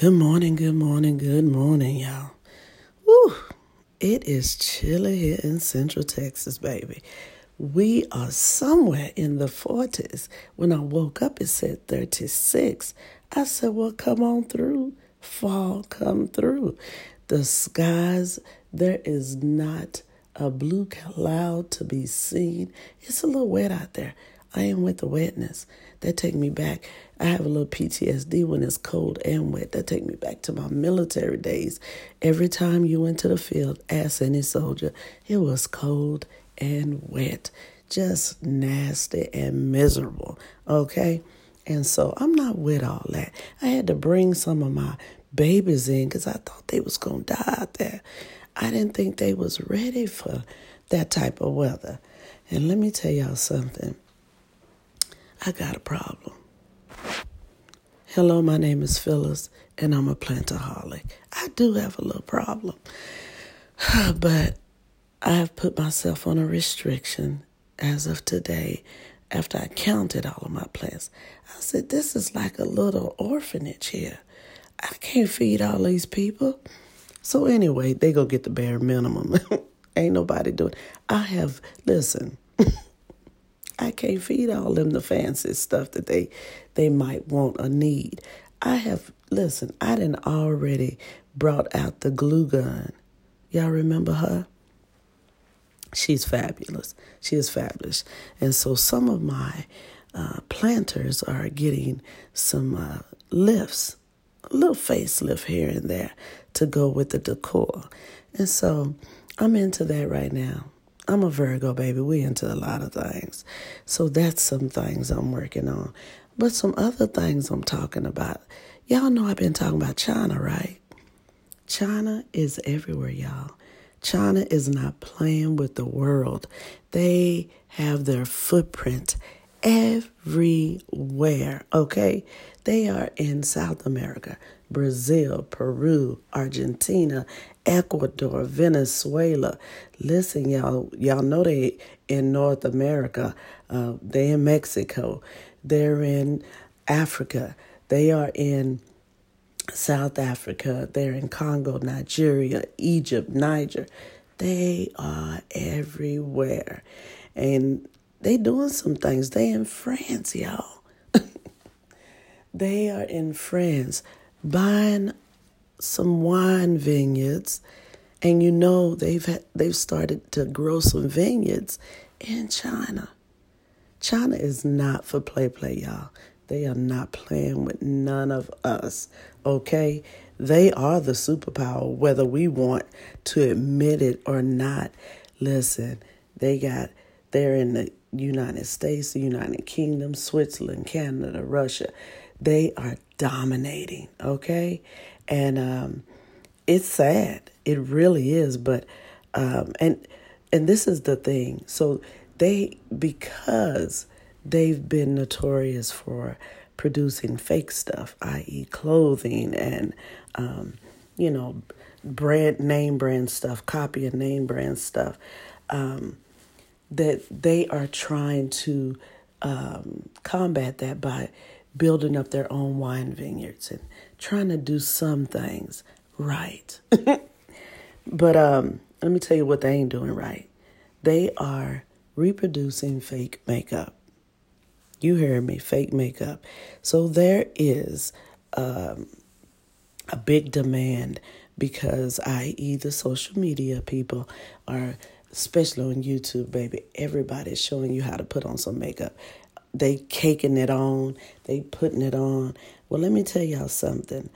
Good morning, good morning, good morning, y'all. Woo! It is chilly here in Central Texas, baby. We are somewhere in the 40s. When I woke up, it said 36. I said, Well, come on through. Fall, come through. The skies, there is not a blue cloud to be seen. It's a little wet out there. I am with the wetness. That take me back. I have a little PTSD when it's cold and wet. That take me back to my military days. Every time you went to the field, ask any soldier, it was cold and wet. Just nasty and miserable. Okay? And so I'm not with all that. I had to bring some of my babies in because I thought they was to die out there. I didn't think they was ready for that type of weather. And let me tell y'all something. I got a problem. Hello, my name is Phyllis, and I'm a plantaholic. I do have a little problem, but I have put myself on a restriction as of today after I counted all of my plants. I said, This is like a little orphanage here. I can't feed all these people. So, anyway, they go get the bare minimum. Ain't nobody doing I have, listen. I can't feed all them the fancy stuff that they they might want or need. I have listen, I didn't already brought out the glue gun. Y'all remember her? She's fabulous. She is fabulous. And so some of my uh, planters are getting some uh, lifts, a little facelift here and there to go with the decor. And so I'm into that right now. I'm a Virgo, baby. We into a lot of things. So that's some things I'm working on. But some other things I'm talking about. Y'all know I've been talking about China, right? China is everywhere, y'all. China is not playing with the world. They have their footprint everywhere, okay? They are in South America, Brazil, Peru, Argentina, Ecuador, Venezuela. Listen, y'all, y'all know they in North America. Uh, they in Mexico. They're in Africa. They are in South Africa. They're in Congo, Nigeria, Egypt, Niger. They are everywhere. And they doing some things. They in France, y'all. they are in France buying some wine vineyards, and you know they've had, they've started to grow some vineyards in China. China is not for play play, y'all. They are not playing with none of us, okay? They are the superpower, whether we want to admit it or not. Listen, they got, they're in the United States, the United Kingdom, Switzerland, Canada, Russia. They are dominating, okay? And um, it's sad. It really is. But, um, and, and this is the thing. So they, because they've been notorious for producing fake stuff, i.e., clothing and, um, you know, brand name brand stuff, copy and name brand stuff. Um, that they are trying to um, combat that by building up their own wine vineyards and trying to do some things right. but um, let me tell you what they ain't doing right. They are reproducing fake makeup. You hear me, fake makeup. So there is um, a big demand because, i.e., the social media people are, especially on YouTube, baby, everybody's showing you how to put on some makeup. They caking it on, they putting it on. Well, let me tell y'all something.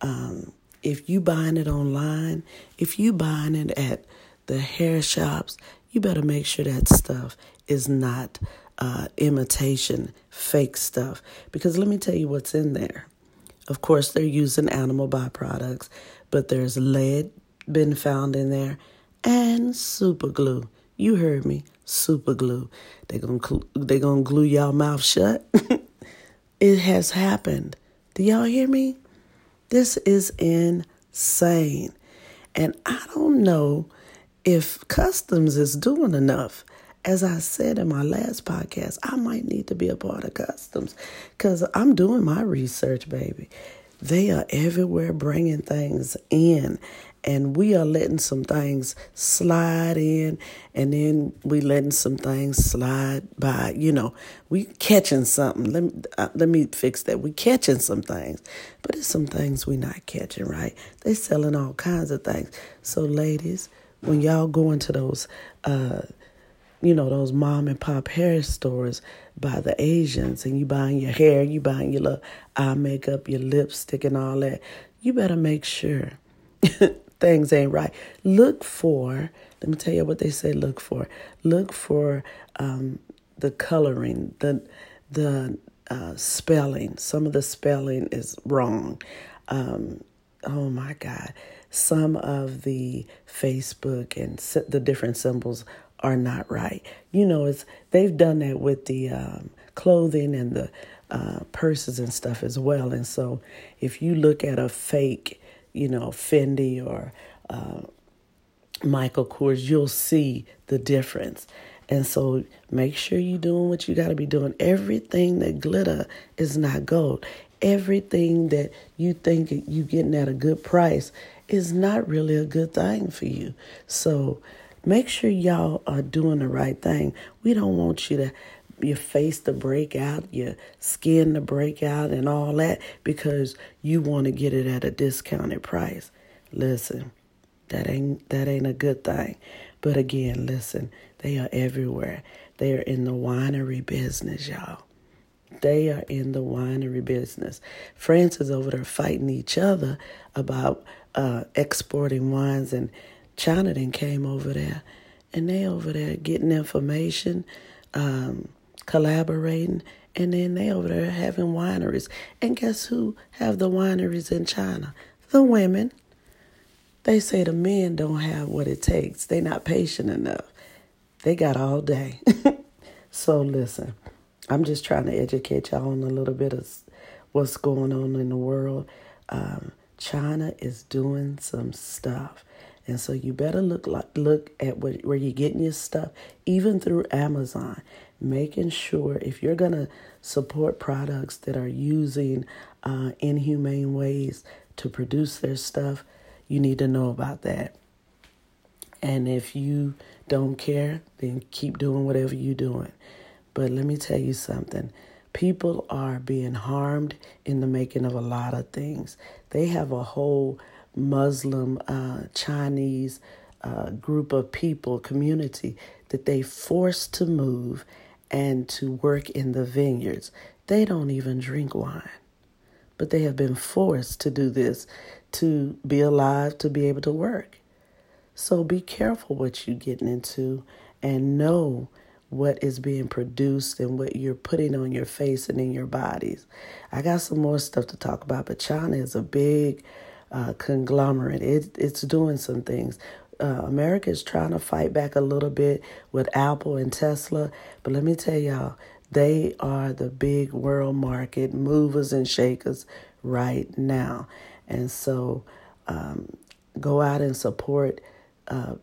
Um, if you buying it online, if you buying it at the hair shops, you better make sure that stuff is not uh, imitation, fake stuff. Because let me tell you what's in there. Of course, they're using animal byproducts, but there's lead been found in there and super glue. You heard me, super glue. They're gonna they gonna glue y'all mouth shut. it has happened. Do y'all hear me? This is insane, and I don't know if customs is doing enough as I said in my last podcast, I might need to be a part of customs because I'm doing my research, baby. They are everywhere bringing things in. And we are letting some things slide in, and then we letting some things slide by. You know, we catching something. Let me, uh, let me fix that. We catching some things, but it's some things we not catching. Right? They selling all kinds of things. So, ladies, when y'all go into those uh, you know, those mom and pop hair stores by the Asians and you buying your hair, you buying your little eye makeup, your lipstick and all that, you better make sure things ain't right. Look for, let me tell you what they say look for. Look for um, the coloring, the the uh, spelling. Some of the spelling is wrong. Um, oh my God. Some of the Facebook and the different symbols are not right. You know, it's they've done that with the um, clothing and the uh, purses and stuff as well. And so, if you look at a fake, you know, Fendi or uh, Michael Kors, you'll see the difference. And so, make sure you're doing what you got to be doing. Everything that glitter is not gold. Everything that you think you're getting at a good price is not really a good thing for you. So Make sure y'all are doing the right thing. We don't want you to your face to break out, your skin to break out, and all that because you want to get it at a discounted price. Listen, that ain't that ain't a good thing. But again, listen, they are everywhere. They are in the winery business, y'all. They are in the winery business. France is over there fighting each other about uh, exporting wines and China then came over there, and they over there getting information, um, collaborating, and then they over there having wineries. And guess who have the wineries in China? The women. They say the men don't have what it takes. They're not patient enough. They got all day. so listen, I'm just trying to educate y'all on a little bit of what's going on in the world. Um, China is doing some stuff. And so you better look like look at what, where you're getting your stuff, even through Amazon, making sure if you're gonna support products that are using uh, inhumane ways to produce their stuff, you need to know about that. And if you don't care, then keep doing whatever you're doing. But let me tell you something. People are being harmed in the making of a lot of things. They have a whole Muslim, uh, Chinese uh, group of people, community, that they forced to move and to work in the vineyards. They don't even drink wine, but they have been forced to do this to be alive, to be able to work. So be careful what you're getting into and know what is being produced and what you're putting on your face and in your bodies. I got some more stuff to talk about, but China is a big uh, conglomerate. It, it's doing some things. Uh, America is trying to fight back a little bit with Apple and Tesla, but let me tell y'all, they are the big world market movers and shakers right now. And so um, go out and support uh,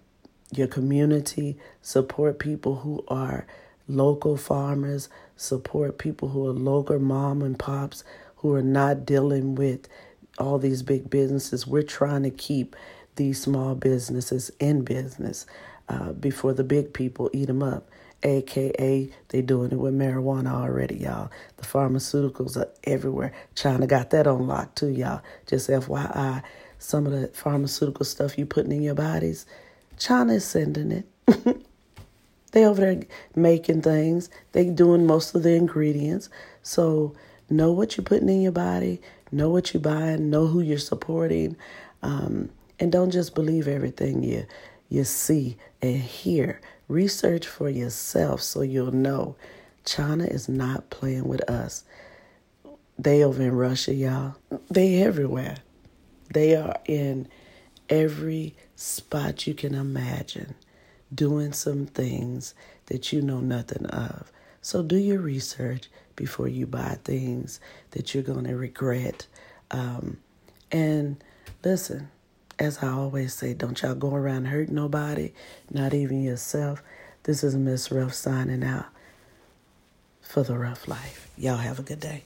your community, support people who are local farmers, support people who are local mom and pops who are not dealing with all these big businesses. We're trying to keep these small businesses in business uh, before the big people eat them up. AKA, they're doing it with marijuana already, y'all. The pharmaceuticals are everywhere. China got that on lock too, y'all. Just FYI, some of the pharmaceutical stuff you're putting in your bodies, China is sending it. they over there making things. They doing most of the ingredients. So know what you're putting in your body. Know what you're buying, know who you're supporting, um, and don't just believe everything you you see and hear. Research for yourself so you'll know China is not playing with us. They over in Russia, y'all. They everywhere. They are in every spot you can imagine, doing some things that you know nothing of. So do your research before you buy things that you're going to regret. Um, and listen, as I always say, don't y'all go around hurt nobody, not even yourself. This is Miss Ruff signing out for the rough life. Y'all have a good day.